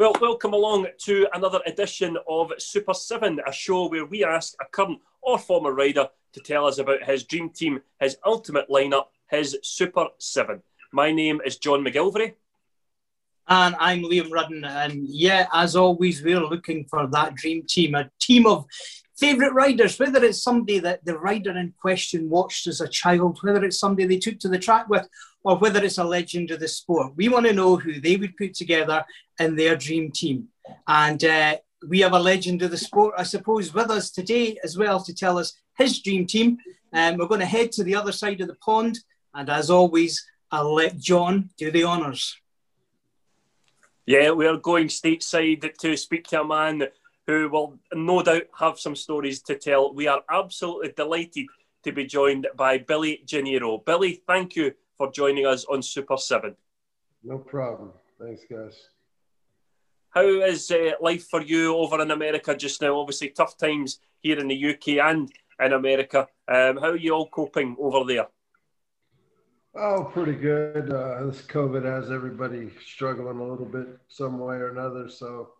Well, welcome along to another edition of Super 7, a show where we ask a current or former rider to tell us about his dream team, his ultimate lineup, his Super 7. My name is John McGilvery. And I'm Liam Rudden. And yeah, as always, we're looking for that dream team, a team of favourite riders, whether it's somebody that the rider in question watched as a child, whether it's somebody they took to the track with, or whether it's a legend of the sport. We want to know who they would put together in their dream team. And uh, we have a legend of the sport, I suppose, with us today as well to tell us his dream team. And um, we're going to head to the other side of the pond. And as always, I'll let John do the honours. Yeah, we are going stateside to speak to a man who will no doubt have some stories to tell. We are absolutely delighted to be joined by Billy Janniro. Billy, thank you for joining us on Super 7. No problem. Thanks, guys. How is uh, life for you over in America just now? Obviously, tough times here in the UK and in America. Um, how are you all coping over there? Oh, pretty good. Uh, this COVID has everybody struggling a little bit some way or another. So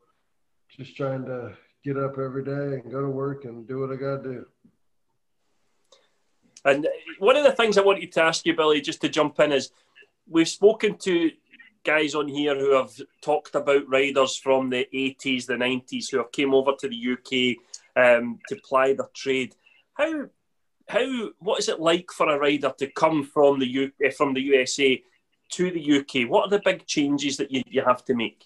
just trying to get up every day and go to work and do what I got to do. And one of the things I wanted to ask you, Billy, just to jump in, is we've spoken to guys on here who have talked about riders from the 80s, the 90s, who have came over to the UK um, to ply their trade. How, how, what is it like for a rider to come from the U, eh, from the USA to the UK? What are the big changes that you, you have to make?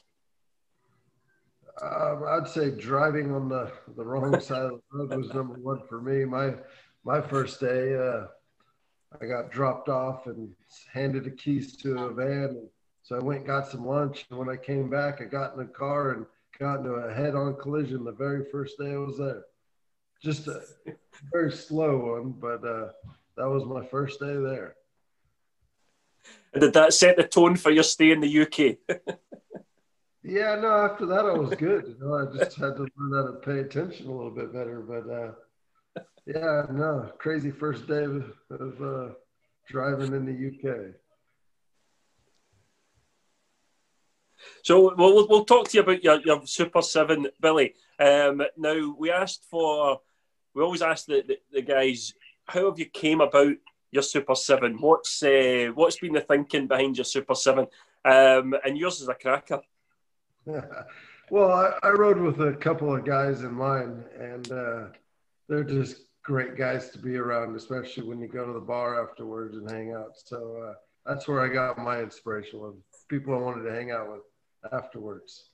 Uh, I'd say driving on the, the wrong side of the road was number one for me. My my first day, uh, I got dropped off and handed the keys to a van. So I went and got some lunch. And when I came back, I got in the car and got into a head on collision the very first day I was there. Just a very slow one, but uh, that was my first day there. did that set the tone for your stay in the UK? yeah, no, after that I was good. You know, I just had to learn how to pay attention a little bit better. But uh, yeah, no, crazy first day of, of uh, driving in the UK. So we'll, we'll talk to you about your, your Super 7, Billy. Um, now, we asked for, we always ask the, the, the, guys, how have you came about your Super 7? What's, uh, what's been the thinking behind your Super 7? Um, and yours is a cracker. well, I, I, rode with a couple of guys in mind, and uh, they're just great guys to be around, especially when you go to the bar afterwards and hang out. So uh, that's where I got my inspiration with people I wanted to hang out with afterwards.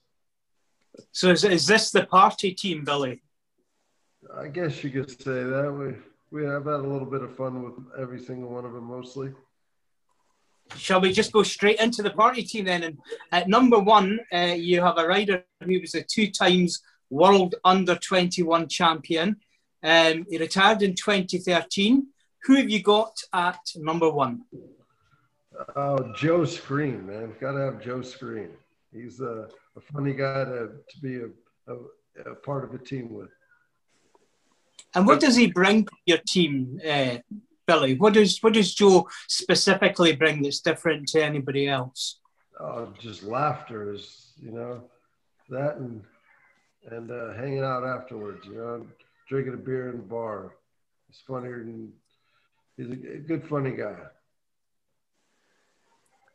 So is, is this the party team, Billy? I guess you could say that. We we have had a little bit of fun with every single one of them, mostly. Shall we just go straight into the party team then? And at number one, uh, you have a rider who was a two times world under 21 champion. Um, he retired in 2013. Who have you got at number one? Oh, Joe Screen, man. Got to have Joe Screen. He's a, a funny guy to, to be a, a, a, part of a team with. And what does he bring to your team, uh, Billy? What does what does Joe specifically bring that's different to anybody else? Oh, just laughter is, you know, that and and uh, hanging out afterwards. You know, drinking a beer in the bar. He's funnier than he's a good, funny guy.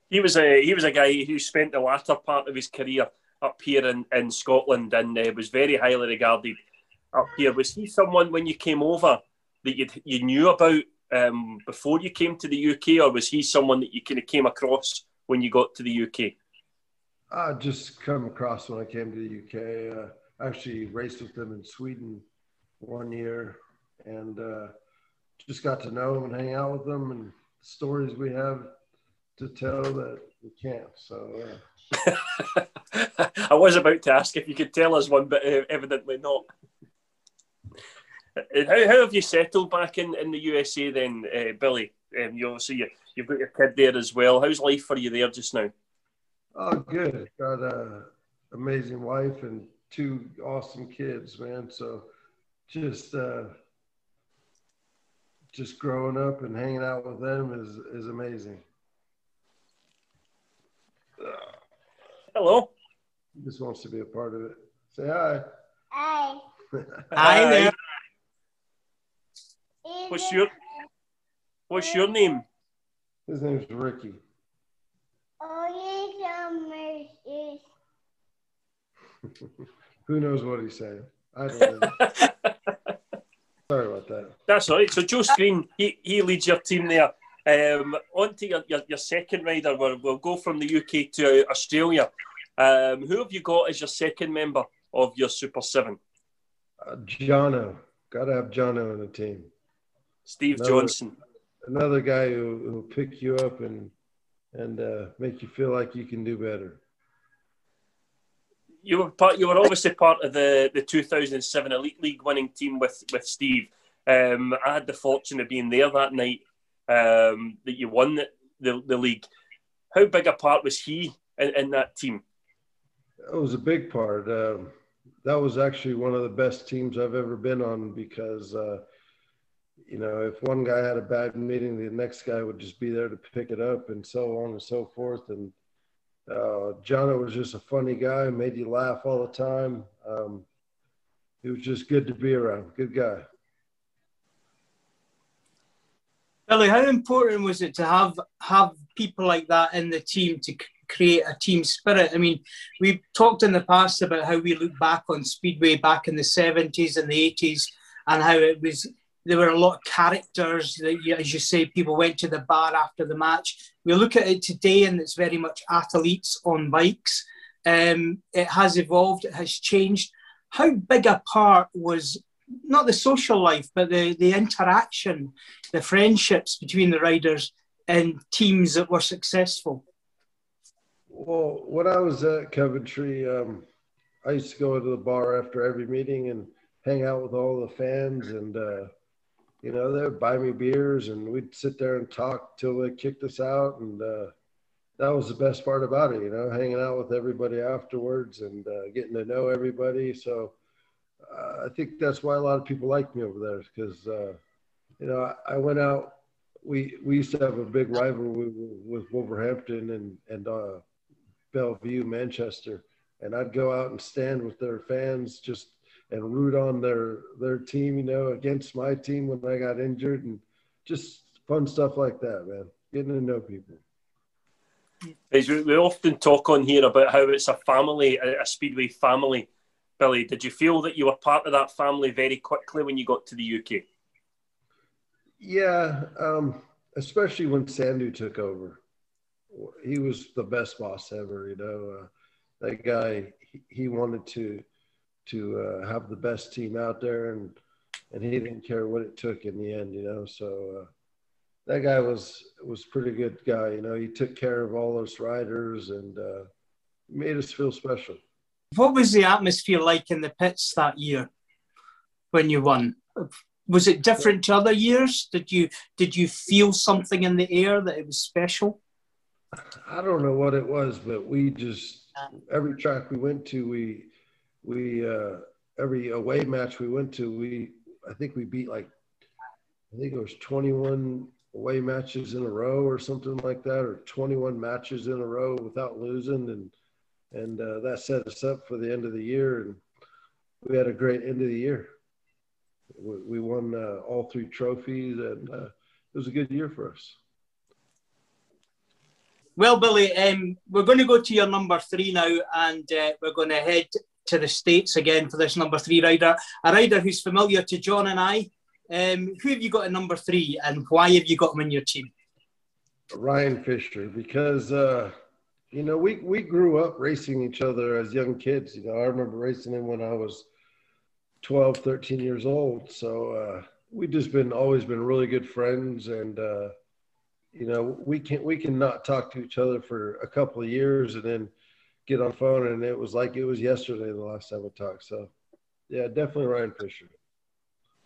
He was a he was a guy who spent the latter part of his career up here in, in Scotland and uh, was very highly regarded up here. Was he someone when you came over that you you knew about um, before you came to the UK, or was he someone that you kind of came across when you got to the UK? I just come across when I came to the UK. Uh, actually raced with them in Sweden one year and uh, just got to know them and hang out with them and stories we have to tell that we can't. So. Uh. I was about to ask if you could tell us one, but uh, evidently not. Uh, how, how have you settled back in, in the USA then, uh, Billy? Um, you obviously you, you've got your kid there as well. How's life for you there just now? Oh, good. Got a amazing wife and two awesome kids, man. So just uh, just growing up and hanging out with them is is amazing. Hello. He just wants to be a part of it. Say hi. Hi. Hi there. What's your What's your name? His name's Ricky. Oh, yes, Who knows what he's saying? I don't know. Sorry about that. That's all right. So Joe Screen, he, he leads your team there. Um, on to your, your, your second rider. We'll, we'll go from the UK to Australia. Um, who have you got as your second member of your Super Seven? Uh, Jono. Got to have Jono in the team. Steve No. Johnston. Another guy who who will pick you up and and uh, make you feel like you can do better. You were part. You were obviously part of the, the 2007 Elite League winning team with with Steve. Um, I had the fortune of being there that night um, that you won the, the, the league. How big a part was he in, in that team? It was a big part. Um, that was actually one of the best teams I've ever been on because, uh, you know, if one guy had a bad meeting, the next guy would just be there to pick it up and so on and so forth. And uh, Jono was just a funny guy, made you laugh all the time. Um, he was just good to be around. Good guy. Billy, how important was it to have have people like that in the team to create a team spirit? I mean, we've talked in the past about how we look back on Speedway back in the seventies and the eighties, and how it was there were a lot of characters that, as you say, people went to the bar after the match. We look at it today, and it's very much athletes on bikes. Um, it has evolved, it has changed. How big a part was not the social life, but the, the interaction, the friendships between the riders and teams that were successful? Well, when I was at Coventry, um, I used to go to the bar after every meeting and hang out with all the fans, and uh, you know they would buy me beers, and we'd sit there and talk till they kicked us out, and uh, that was the best part about it, you know, hanging out with everybody afterwards and uh, getting to know everybody. So uh, I think that's why a lot of people like me over there, because uh, you know I, I went out. We we used to have a big rivalry with, with Wolverhampton and and uh, Bellevue, Manchester, and I'd go out and stand with their fans just and root on their their team, you know, against my team when I got injured, and just fun stuff like that, man. Getting to know people. Is we, often talk on here about how it's a family, a, a speedway family. Billy, did you feel that you were part of that family very quickly when you got to the UK? Yeah, um, especially when Sandhu took over. He was the best boss ever. You know, uh, that guy. He, he wanted to to uh, have the best team out there, and and he didn't care what it took in the end. You know, so uh, that guy was was pretty good guy. You know, he took care of all those riders and uh, made us feel special. What was the atmosphere like in the pits that year when you won? Was it different to other years? Did you did you feel something in the air that it was special? I don't know what it was, but we just every track we went to, we we uh, every away match we went to, we I think we beat like I think it was 21 away matches in a row or something like that, or 21 matches in a row without losing, and and uh, that set us up for the end of the year, and we had a great end of the year. We, won uh, all three trophies, and uh, it was a good year for us. Well, Billy, um, we're going to go to your number three now, and uh, we're going to head to the States again for this number three rider, a rider who's familiar to John and I. Um, who have you got at number three, and why have you got him in your team? Ryan Fisher, because uh, you know we we grew up racing each other as young kids. You know, I remember racing him when I was 12, 13 years old. So uh, we just been always been really good friends, and uh, you know we can we can not talk to each other for a couple of years and then get on the phone, and it was like it was yesterday the last time we talked. So yeah, definitely Ryan Fisher.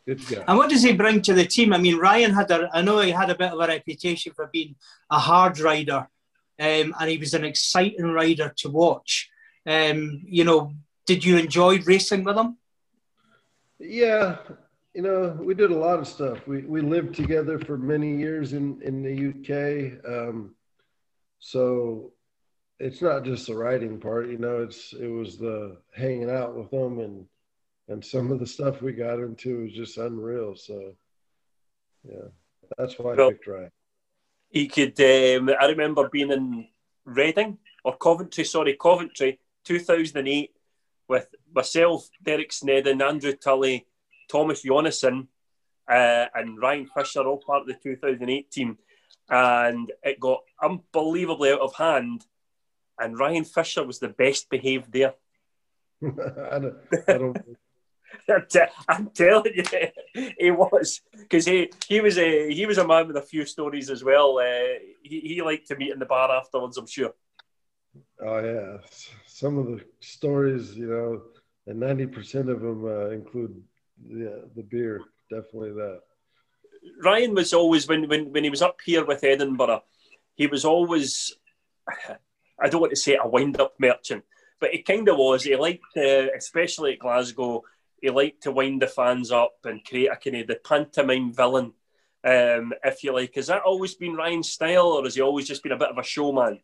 Good guy. And what does he bring to the team? I mean, Ryan had a, I know he had a bit of a reputation for being a hard rider, um, and he was an exciting rider to watch. Um, you know, did you enjoy racing with him? Yeah, you know, we did a lot of stuff. We we lived together for many years in in the UK. Um, so, it's not just the writing part, you know. It's it was the hanging out with them and and some of the stuff we got into was just unreal. So yeah, that's why well, I picked Ryan. He could. Um, I remember being in Reading or Coventry. Sorry, Coventry, two thousand and eight, with myself, Derek Sneddon, Andrew Tully, Thomas Jonasson, uh, and Ryan Fisher, all part of the two thousand eight team, and it got unbelievably out of hand. And Ryan Fisher was the best behaved there. I don't, I don't I'm telling you, he was because he he was a he was a man with a few stories as well. Uh, he he liked to meet in the bar afterwards. I'm sure. Oh yeah, some of the stories, you know, and ninety percent of them uh, include the the beer. Definitely that. Ryan was always when when when he was up here with Edinburgh, he was always. I don't want to say a wind up merchant, but he kind of was. He liked, uh, especially at Glasgow he liked to wind the fans up and create a kind of the pantomime villain, um, if you like. Has that always been Ryan's style, or has he always just been a bit of a showman?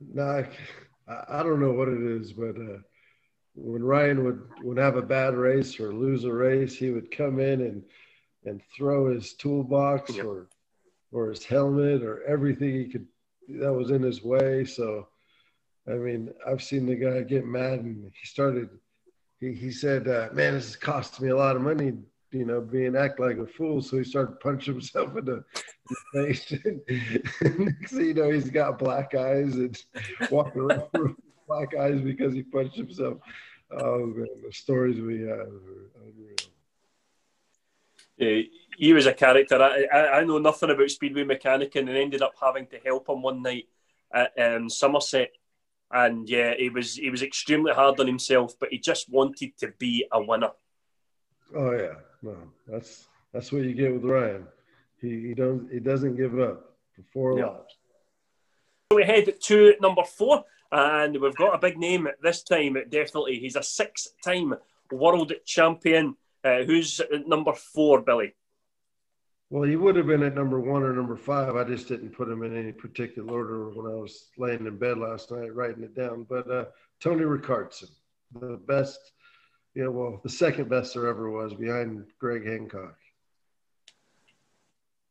No, I, I don't know what it is, but uh, when Ryan would would have a bad race or lose a race, he would come in and and throw his toolbox or or his helmet or everything he could that was in his way. So, I mean, I've seen the guy get mad and he started he, he said, uh, man, this is costing me a lot of money, you know, being act like a fool. So he started punching himself in the, face. you know, he's got black eyes and walking around with black eyes because he punched himself. Oh man, the stories we have are unreal. Yeah, he was a character. I, I, I know nothing about Speedway mechanic and ended up having to help him one night at um, Somerset and yeah, he was he was extremely hard on himself, but he just wanted to be a winner. Oh yeah, no, that's that's what you get with Ryan. He he don't he doesn't give up for four yeah. laps. So we head to number four, and we've got a big name this time. Definitely, he's a six-time world champion. Uh, who's number four, Billy? Well, he would have been at number one or number five. I just didn't put him in any particular order when I was laying in bed last night writing it down. But uh, Tony Rickardsson, the best, you know, well, the second best there ever was behind Greg Hancock.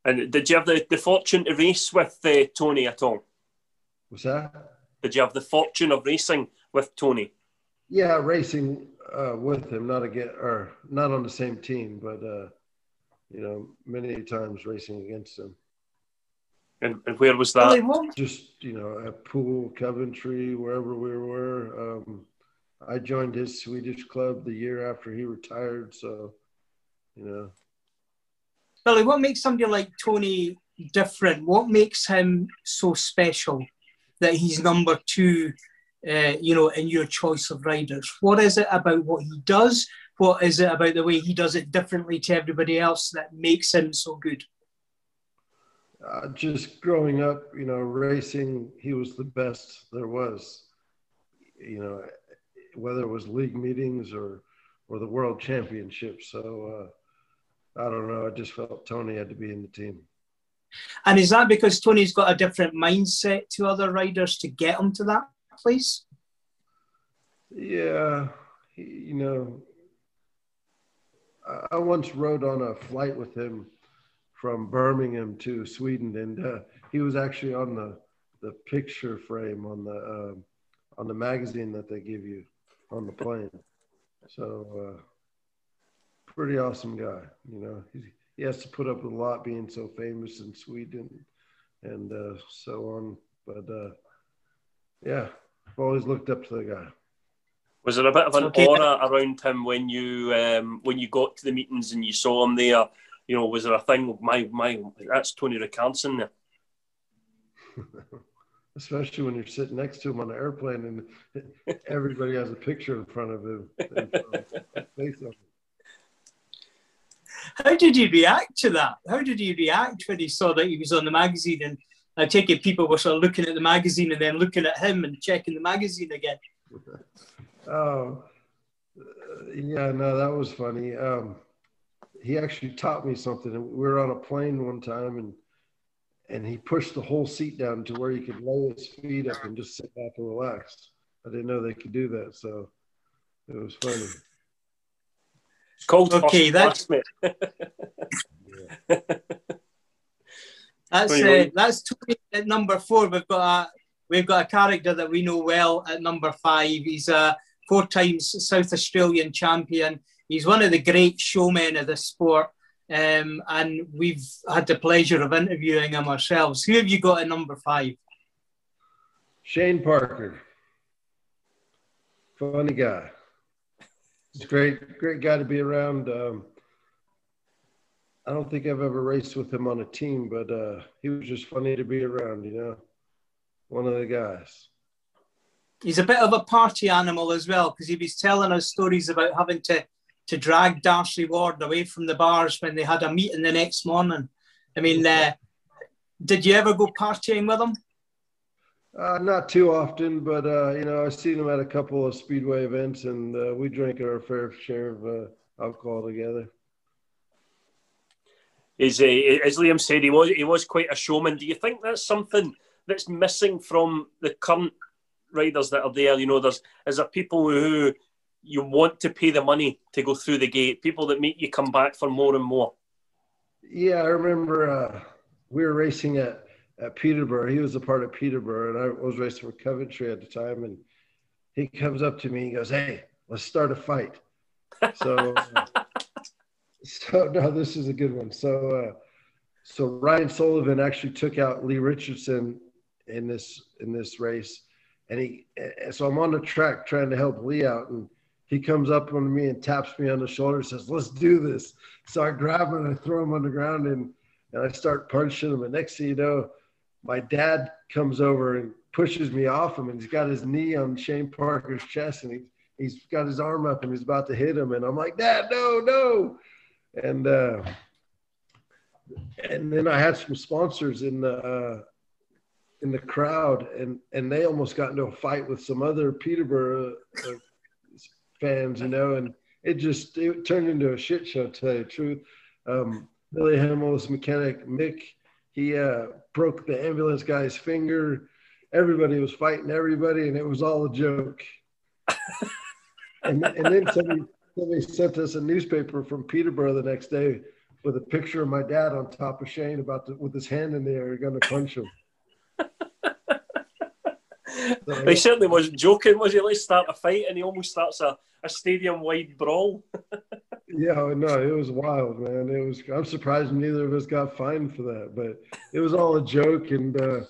And did you have the, the fortune to race with uh, Tony at all? What's that? Did you have the fortune of racing with Tony? Yeah, racing uh, with him, not again, or not on the same team, but uh, you know, many times racing against him. And, and where was that? Just, you know, at Poole, Coventry, wherever we were. Um, I joined his Swedish club the year after he retired. So, you know. Billy, what makes somebody like Tony different? What makes him so special that he's number two, uh, you know, in your choice of riders? What is it about what he does? what is it about the way he does it differently to everybody else that makes him so good? Uh, just growing up, you know, racing, he was the best there was. You know, whether it was league meetings or or the world championship. So uh, I don't know. I just felt Tony had to be in the team. And is that because Tony's got a different mindset to other riders to get him to that place? Yeah, you know, I once rode on a flight with him from Birmingham to Sweden, and uh, he was actually on the the picture frame on the uh, on the magazine that they give you on the plane. So, uh, pretty awesome guy. You know, he, he has to put up with a lot being so famous in Sweden and uh, so on. But uh, yeah, I've always looked up to the guy. Was there a bit of an okay. aura around him when you um, when you got to the meetings and you saw him there? You know, was there a thing? My my, that's Tony Rickardsson there. Especially when you're sitting next to him on an airplane and everybody has a picture in front of him. How did he react to that? How did he react when he saw that he was on the magazine? And I take it people were sort of looking at the magazine and then looking at him and checking the magazine again. Oh, yeah, no, that was funny. Um, he actually taught me something. We were on a plane one time, and and he pushed the whole seat down to where he could lay his feet up and just sit back and relax. I didn't know they could do that, so it was funny. It's called Okay, that's- class, mate. That's Right, uh, that's Tony at number four. We've got a we've got a character that we know well at number five. He's a four times South Australian champion. He's one of the great showmen of the sport. Um, and we've had the pleasure of interviewing him ourselves. Who have you got at number five? Shane Parker, funny guy. He's great, great guy to be around. Um, I don't think I've ever raced with him on a team, but uh, he was just funny to be around. You know, one of the guys. He's a bit of a party animal as well because he was telling us stories about having to to drag Darcy Ward away from the bars when they had a meeting the next morning. I mean, uh, did you ever go partying with him? Uh, not too often, but uh, you know, I've seen him at a couple of speedway events, and uh, we drink our fair share of uh, alcohol together. Is uh, as Liam said, he was he was quite a showman. Do you think that's something that's missing from the current riders that are there? You know, there's is there people who you want to pay the money to go through the gate, people that make you come back for more and more. Yeah, I remember uh, we were racing at, at Peterborough. He was a part of Peterborough, and I was racing for Coventry at the time. And he comes up to me and goes, "Hey, let's start a fight." So, so no, this is a good one. So, uh, so Ryan Sullivan actually took out Lee Richardson in this in this race, and he. So I'm on the track trying to help Lee out, and he comes up on me and taps me on the shoulder and says, Let's do this. So I grab him and I throw him on the ground and, and I start punching him. And next thing you know, my dad comes over and pushes me off him and he's got his knee on Shane Parker's chest and he, he's got his arm up and he's about to hit him. And I'm like, Dad, no, no. And, uh, and then I had some sponsors in the, uh, in the crowd and, and they almost got into a fight with some other Peterborough uh, fans, you know, and it just it turned into a shit show. To tell you the truth, um, Billy Hamill's mechanic Mick, he uh, broke the ambulance guy's finger. Everybody was fighting everybody, and it was all a joke. and, and then somebody, somebody sent us a newspaper from Peterborough the next day with a picture of my dad on top of Shane about to, with his hand in the air, going to punch him. So, He certainly wasn't joking, was he? Let's start a fight, and he almost starts a, a stadium wide brawl. Yeah, no, it was wild, man. It was. I'm surprised neither of us got fined for that, but it was all a joke, and uh,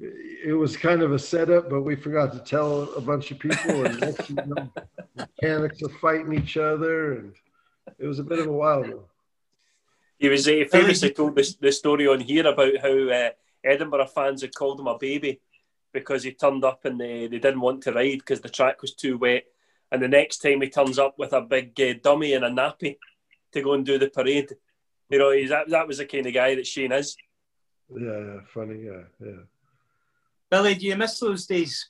it was kind of a setup. But we forgot to tell a bunch of people, and next you know, mechanics are fighting each other, and it was a bit of a wild one. He was uh, famously told this, the story on here about how uh, Edinburgh fans had called him a baby because he turned up and they, they didn't want to ride because the track was too wet. And the next time he turns up with a big uh, dummy and a nappy to go and do the parade. You know, he's, that, that was the kind of guy that Shane is. Yeah, yeah, funny, yeah, yeah. Billy, do you miss those days?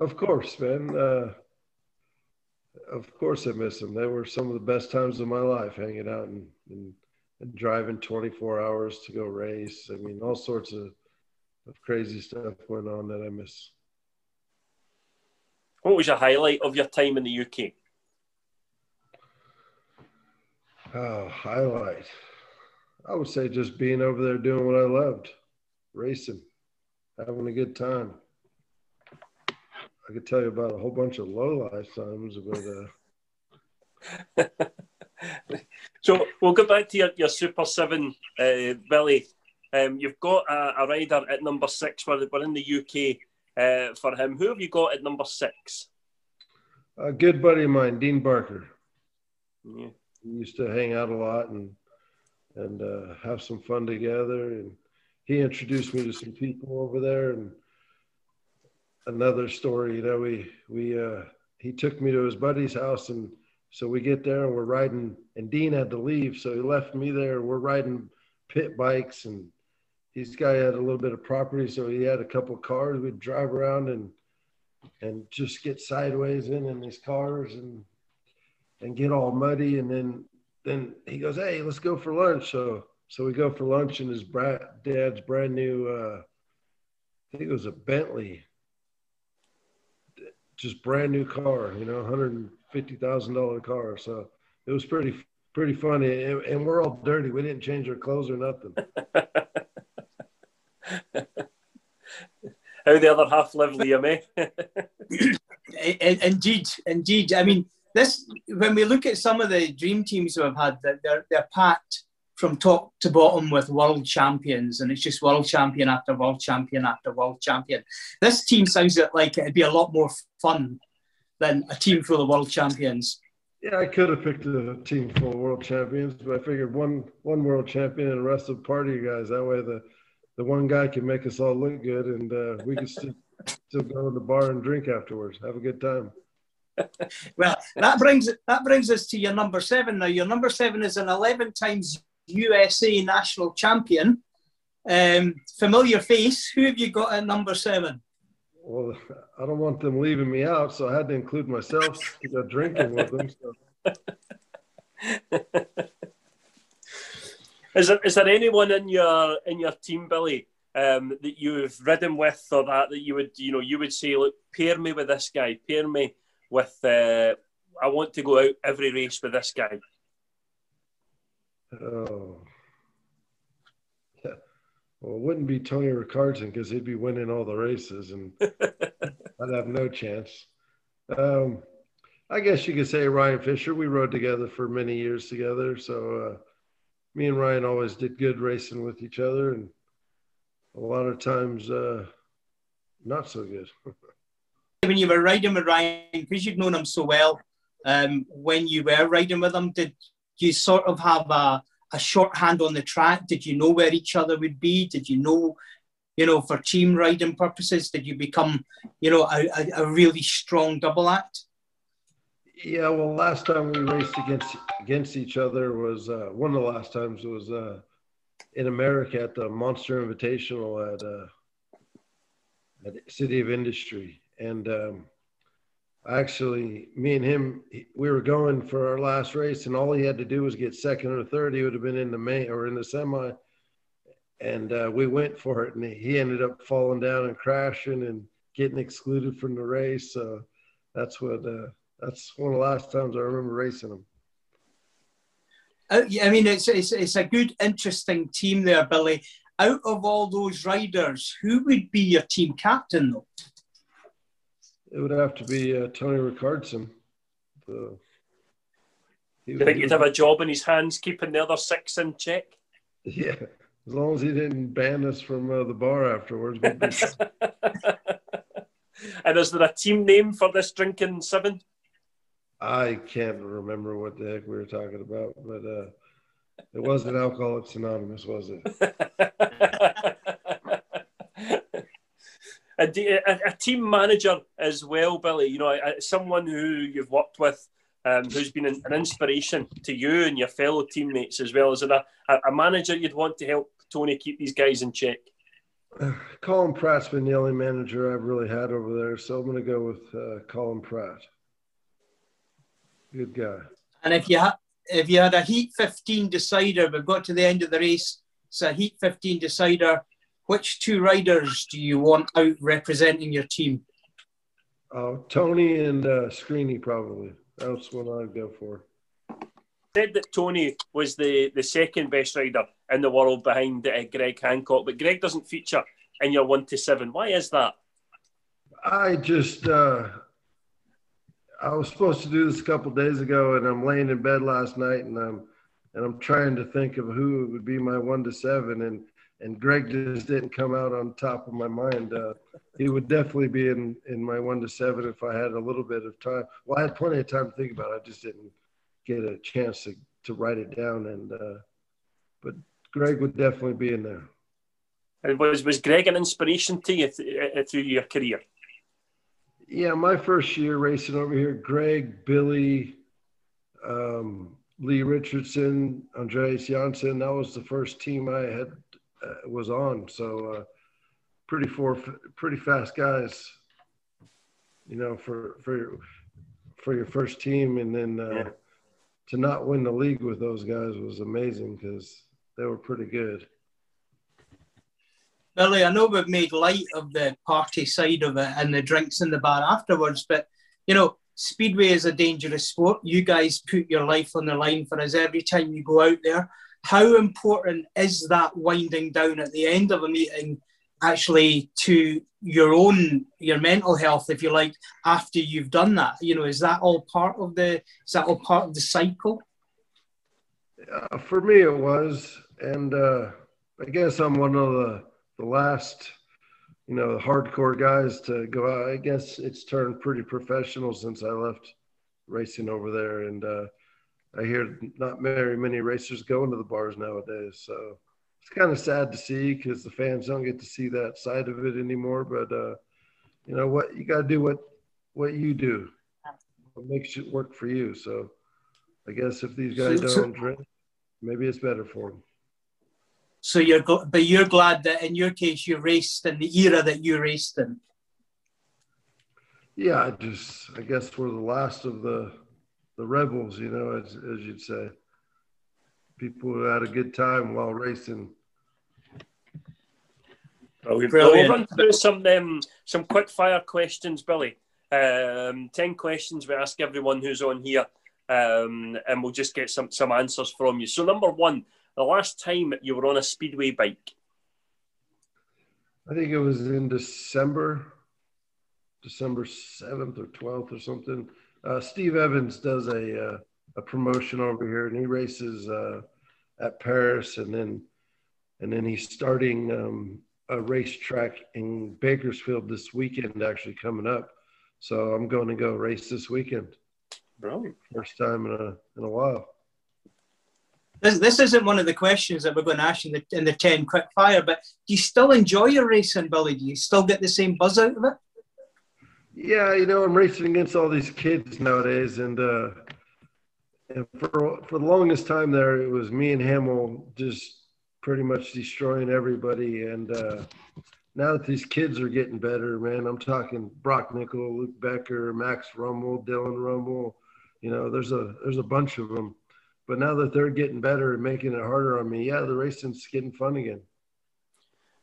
Of course, man. Uh, of course, I miss them. They were some of the best times of my life, hanging out and, and, and driving 24 hours to go race. I mean, all sorts of, of crazy stuff went on that I miss. What was your highlight of your time in the UK? Oh, highlight. I would say just being over there doing what I loved, racing, having a good time. I could tell you about a whole bunch of low life times, but uh, So we'll go back to your, your Super 7, uh, Billy. Um, you've got a, a rider at number six. We're, we're in the UK uh, for him. Who have you got at number six? a good buddy of mine, Dean Barker. Yeah. we used to hang out a lot and and uh, have some fun together. And he introduced me to some people over there. And another story, you know, we we uh, he took me to his buddy's house, and so we get there and we're riding. And Dean had to leave, so he left me there. We're riding pit bikes, and this guy had a little bit of property, so he had a couple cars. We'd drive around and and just get sideways in in these cars and and get all muddy and then then he goes hey let's go for lunch so so we go for lunch in his bra- dad's brand new, uh, I think it was a Bentley, just brand new car, you know, $150,000 car. So it was pretty, pretty funny. And, and we're all dirty. We didn't change our clothes or nothing. How the other half live, Liam, eh? indeed, indeed. I mean, this when we look at some of the dream teams we've had, they're they're packed from top to bottom with world champions, and it's just world champion after world champion after world champion. This team sounds like it'd be a lot more fun than a team full of world champions. Yeah, I could have picked a team full of world champions, but I figured one one world champion and the rest of the party guys. That way, the the one guy can make us all look good, and uh, we can still, still go to the bar and drink afterwards. Have a good time. well, that brings that brings us to your number seven. Now, your number seven is an eleven times USA national champion. Um, familiar face. Who have you got at number seven? Well, I don't want them leaving me out, so I had to include myself to go drinking with them. So. Is there is there anyone in your in your team, Billy, um, that you've ridden with, or that that you would you know you would say, look, pair me with this guy, pair me with. Uh, I want to go out every race with this guy. Oh. Yeah. Well, it wouldn't be Tony Rickardsson because he'd be winning all the races, and I'd have no chance. Um, I guess you could say Ryan Fisher. We rode together for many years together, so. Uh, me and Ryan always did good racing with each other, and a lot of times uh, not so good. when you were riding with Ryan, because you'd known him so well, um, when you were riding with him, did you sort of have a, a shorthand on the track? Did you know where each other would be? Did you know, you know, for team riding purposes, did you become, you know, a, a, a really strong double act? Yeah, well, last time we raced against against each other was uh, one of the last times was uh, in America at the Monster Invitational at, uh, at City of Industry, and um, actually, me and him, we were going for our last race, and all he had to do was get second or third. He would have been in the main or in the semi, and uh, we went for it, and he ended up falling down and crashing and getting excluded from the race. So that's what uh, that's one of the last times I remember racing him Uh, I mean, it's, it's, it's a good, interesting team there, Billy. Out of all those riders, who would be your team captain, though? It would have to be uh, Tony Rickardsson. Do you think he'd have a job in his hands keeping the other six in check? Yeah, as long as he didn't ban us from uh, the bar afterwards. and is there a team name for this drinking seven? I can't remember what the heck we were talking about, but uh, it wasn't Alcoholics Anonymous, was it? a, a, a, team manager as well, Billy. You know, someone who you've worked with, um, who's been an, an, inspiration to you and your fellow teammates, as well as a, a manager you'd want to help Tony keep these guys in check. Uh, Colin Pratt's been the only manager I've really had over there, so I'm going to go with uh, Colin Pratt. Good guy. And if you had if you had a Heat 15 decider, we've got to the end of the race. It's a Heat 15 decider. Which two riders do you want out representing your team? Uh, Tony and uh, Screeny, probably. That's what I'd go for. Said that Tony was the, the second best rider in the world behind uh, Greg Hancock, but Greg doesn't feature in your one to seven. Why is that? I just uh, I was supposed to do this a couple days ago, and I'm laying in bed last night, and I'm and I'm trying to think of who would be my one to seven, and and Greg just didn't come out on top of my mind. Uh, he would definitely be in in my one to seven if I had a little bit of time. Well, I had plenty of time to think about it. I just didn't get a chance to to write it down, and uh, but Greg would definitely be in there. And was was Greg an inspiration to you th- uh, through your career? Yeah, my first year racing over here, Greg, Billy, um, Lee Richardson, Andreas Jonsson. That was the first team I had uh, was on. So uh, pretty four, pretty fast guys. You know, for for your, for your first team, and then uh, yeah. to not win the league with those guys was amazing because they were pretty good. Billy, I know we've made light of the party side of it and the drinks in the bar afterwards, but you know, Speedway is a dangerous sport. You guys put your life on the line for us every time you go out there. How important is that winding down at the end of a meeting actually to your own your mental health, if you like, after you've done that? You know, is that all part of the is that all part of the cycle? Uh, for me, it was, and uh, I guess I'm one of the the last, you know, hardcore guys to go out. I guess it's turned pretty professional since I left racing over there, and uh, I hear not very many racers going to the bars nowadays. So it's kind of sad to see because the fans don't get to see that side of it anymore. But uh, you know what, you got to do what what you do, what makes it work for you. So I guess if these guys don't drink, maybe it's better for them. So you're, but you're glad that in your case you raced in the era that you raced in. Yeah, I just I guess we're the last of the the rebels, you know, as as you'd say. People who had a good time while racing. Brilliant. Brilliant. We'll run through some um, some quick fire questions, Billy. Um, Ten questions we ask everyone who's on here, um, and we'll just get some some answers from you. So, number one, the last time you were on a speedway bike? I think it was in December, December 7th or 12th or something. Uh, Steve Evans does a, uh, a promotion over here and he races uh, at Perris and then and then he's starting um, a racetrack in Bakersfield this weekend actually coming up. So I'm going to go race this weekend. Brilliant. First time in a in a while. This, this isn't one of the questions that we're going to ask in the, in the 10 quick fire, but do you still enjoy your racing, Billy? Do you still get the same buzz out of it? Yeah, you know, I'm racing against all these kids nowadays, and uh, and for for the longest time there, it was me and Hamill just pretty much destroying everybody. And uh, now that these kids are getting better, man, I'm talking Broc Nicol, Luke Becker, Max Ruml, Dillon Ruml. You know, there's a there's a bunch of them but now that they're getting better and making it harder on me, yeah, the racing's getting fun again.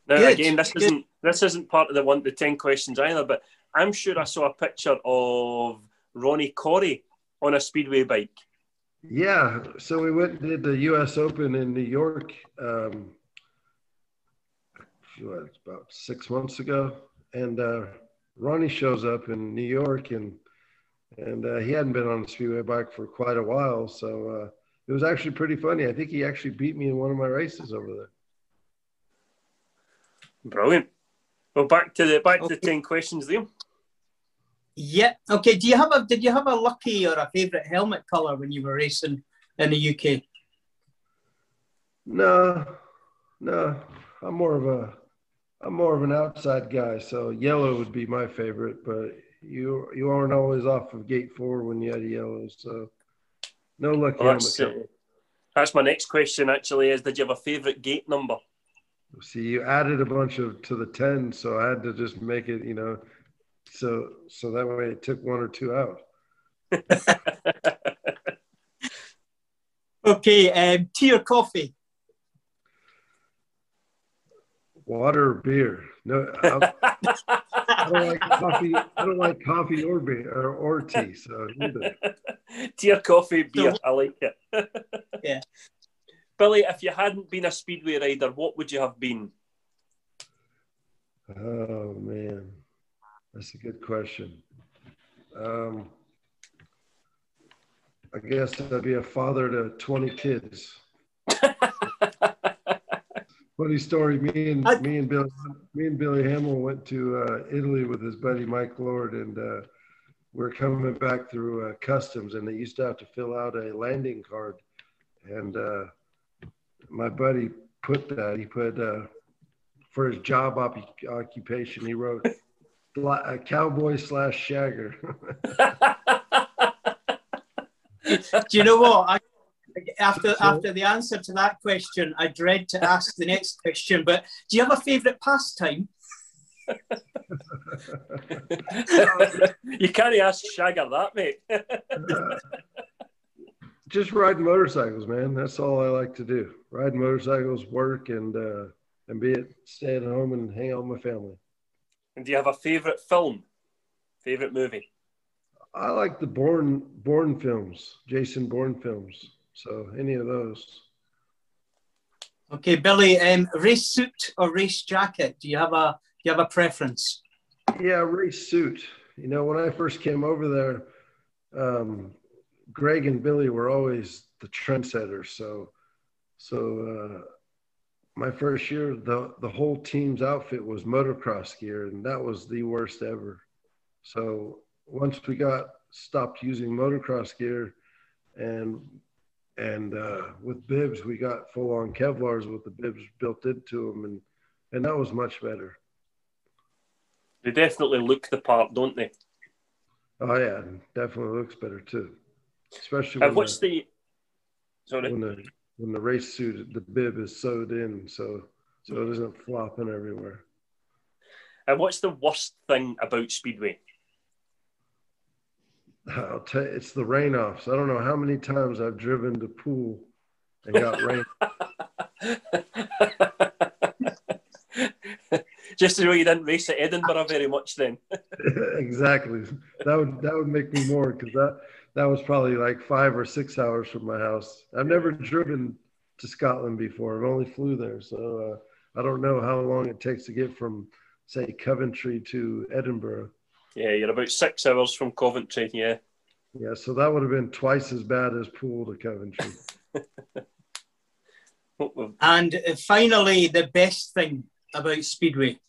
Now, Good. again, this Good. isn't this isn't part of the one the ten questions either, but I'm sure I saw a picture of Ronnie Correy on a speedway bike. Yeah, so we went and did the U.S. Open in New York. Um, what, about six months ago, and uh, Ronnie shows up in New York, and and uh, he hadn't been on a speedway bike for quite a while, so. Uh, it was actually pretty funny. I think he actually beat me in one of my races over there. Brilliant. Well, back to the back okay. to the ten questions, Liam. Yeah. Okay. Do you have a did you have a lucky or a favourite helmet colour when you were racing in the UK? No, no. I'm more of a I'm more of an outside guy, so yellow would be my favorite. But you you aren't always off of gate four when you had a yellow, so no luck. Well, that's, uh, that's my next question. Actually, is did you have a favourite gate number? See, you added a bunch of to the ten, so I had to just make it. You know, so so that way it took one or two out. okay, um, tea or coffee? Water or beer? No, I don't like coffee. I don't like coffee or beer or, or tea. So either. tea or coffee, beer. I like it. yeah. Billy, if you hadn't been a speedway rider, what would you have been? Oh man, that's a good question. Um, I guess I'd be a father to twenty kids. funny story. Me and I, me and Billy, me and Billy Hamill went to uh, Italy with his buddy Mike Lord, and uh, we're coming back through uh, customs, and they used to have to fill out a landing card, and uh, my buddy put that. He put uh, for his job op- occupation. He wrote a cowboy slash shagger. Do you know what? I after after the answer to that question, I dread to ask the next question. But do you have a favourite pastime? you can't ask Shagger that, mate. Just riding motorcycles, man. That's all I like to do. Ride motorcycles, work, and uh, and be it stay at home and hang out with my family. And do you have a favourite film? Favourite movie? I like the Bourne Bourne films, Jason Bourne films. So any of those. Okay, Billy, um, race suit or race jacket? Do you have a do you have a preference? Yeah, race suit. You know, when I first came over there, um, Greg and Billy were always the trendsetters. So, so uh, my first year, the the whole team's outfit was motocross gear, and that was the worst ever. So once we got stopped using motocross gear, and and uh, with bibs, we got full on Kevlars with the bibs built into them, and and that was much better. They definitely look the part, don't they? Oh yeah, definitely looks better too. Especially and what's the, the sorry when the race suit the bib is sewed in, so so it isn't flopping everywhere. And what's the worst thing about speedway? I'll tell you, it's the rain offs. I don't know how many times I've driven to Poole and got rain. Just to know you didn't race at Edinburgh very much then. exactly. That would that would make me more because that that was probably like five or six hours from my house. I've never driven to Scotland before. I've only flew there, so uh, I don't know how long it takes to get from say Coventry to Edinburgh. Yeah, you're about six hours from Coventry. Yeah. Yeah, so that would have been twice as bad as Poole to Coventry. and uh, finally, the best thing about Speedway.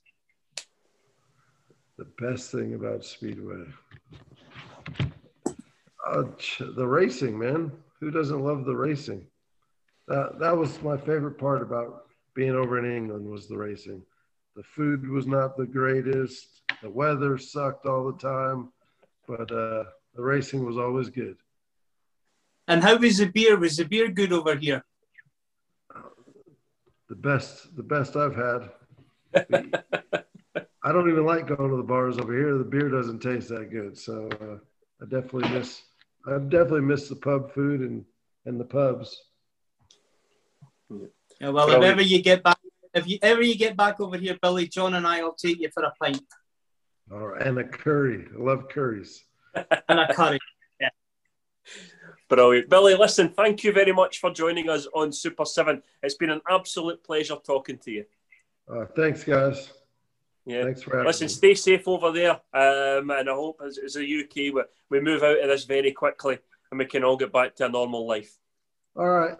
The best thing about Speedway. Uh, the racing, man. Who doesn't love the racing? That that was my favorite part about being over in England was the racing. The food was not the greatest. The weather sucked all the time, but uh, the racing was always good. And how was the beer? Was the beer good over here? The best, the best I've had. I don't even like going to the bars over here. The beer doesn't taste that good, so uh, I definitely miss. I definitely missed the pub food and and the pubs. Yeah, well, if ever you get back, if you ever you get back over here, Billy, John and I will take you for a pint. All right, and a curry. I love curries. and a curry. Yeah. Brilliant. Billy, listen, thank you very much for joining us on Super 7. It's been an absolute pleasure talking to you. Uh, thanks, guys. Yeah. Thanks for having Listen, me. stay safe over there. Um, and I hope as, as a UK, we, we move out of this very quickly and we can all get back to a normal life. All right.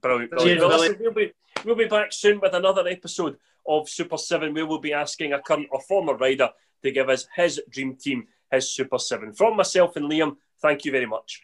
Brilliant. brilliant. Well, listen, we'll, be, we'll be back soon with another episode of Super 7. We will be asking a current or former rider to give us his dream team, his Super 7. From myself and Liam, thank you very much.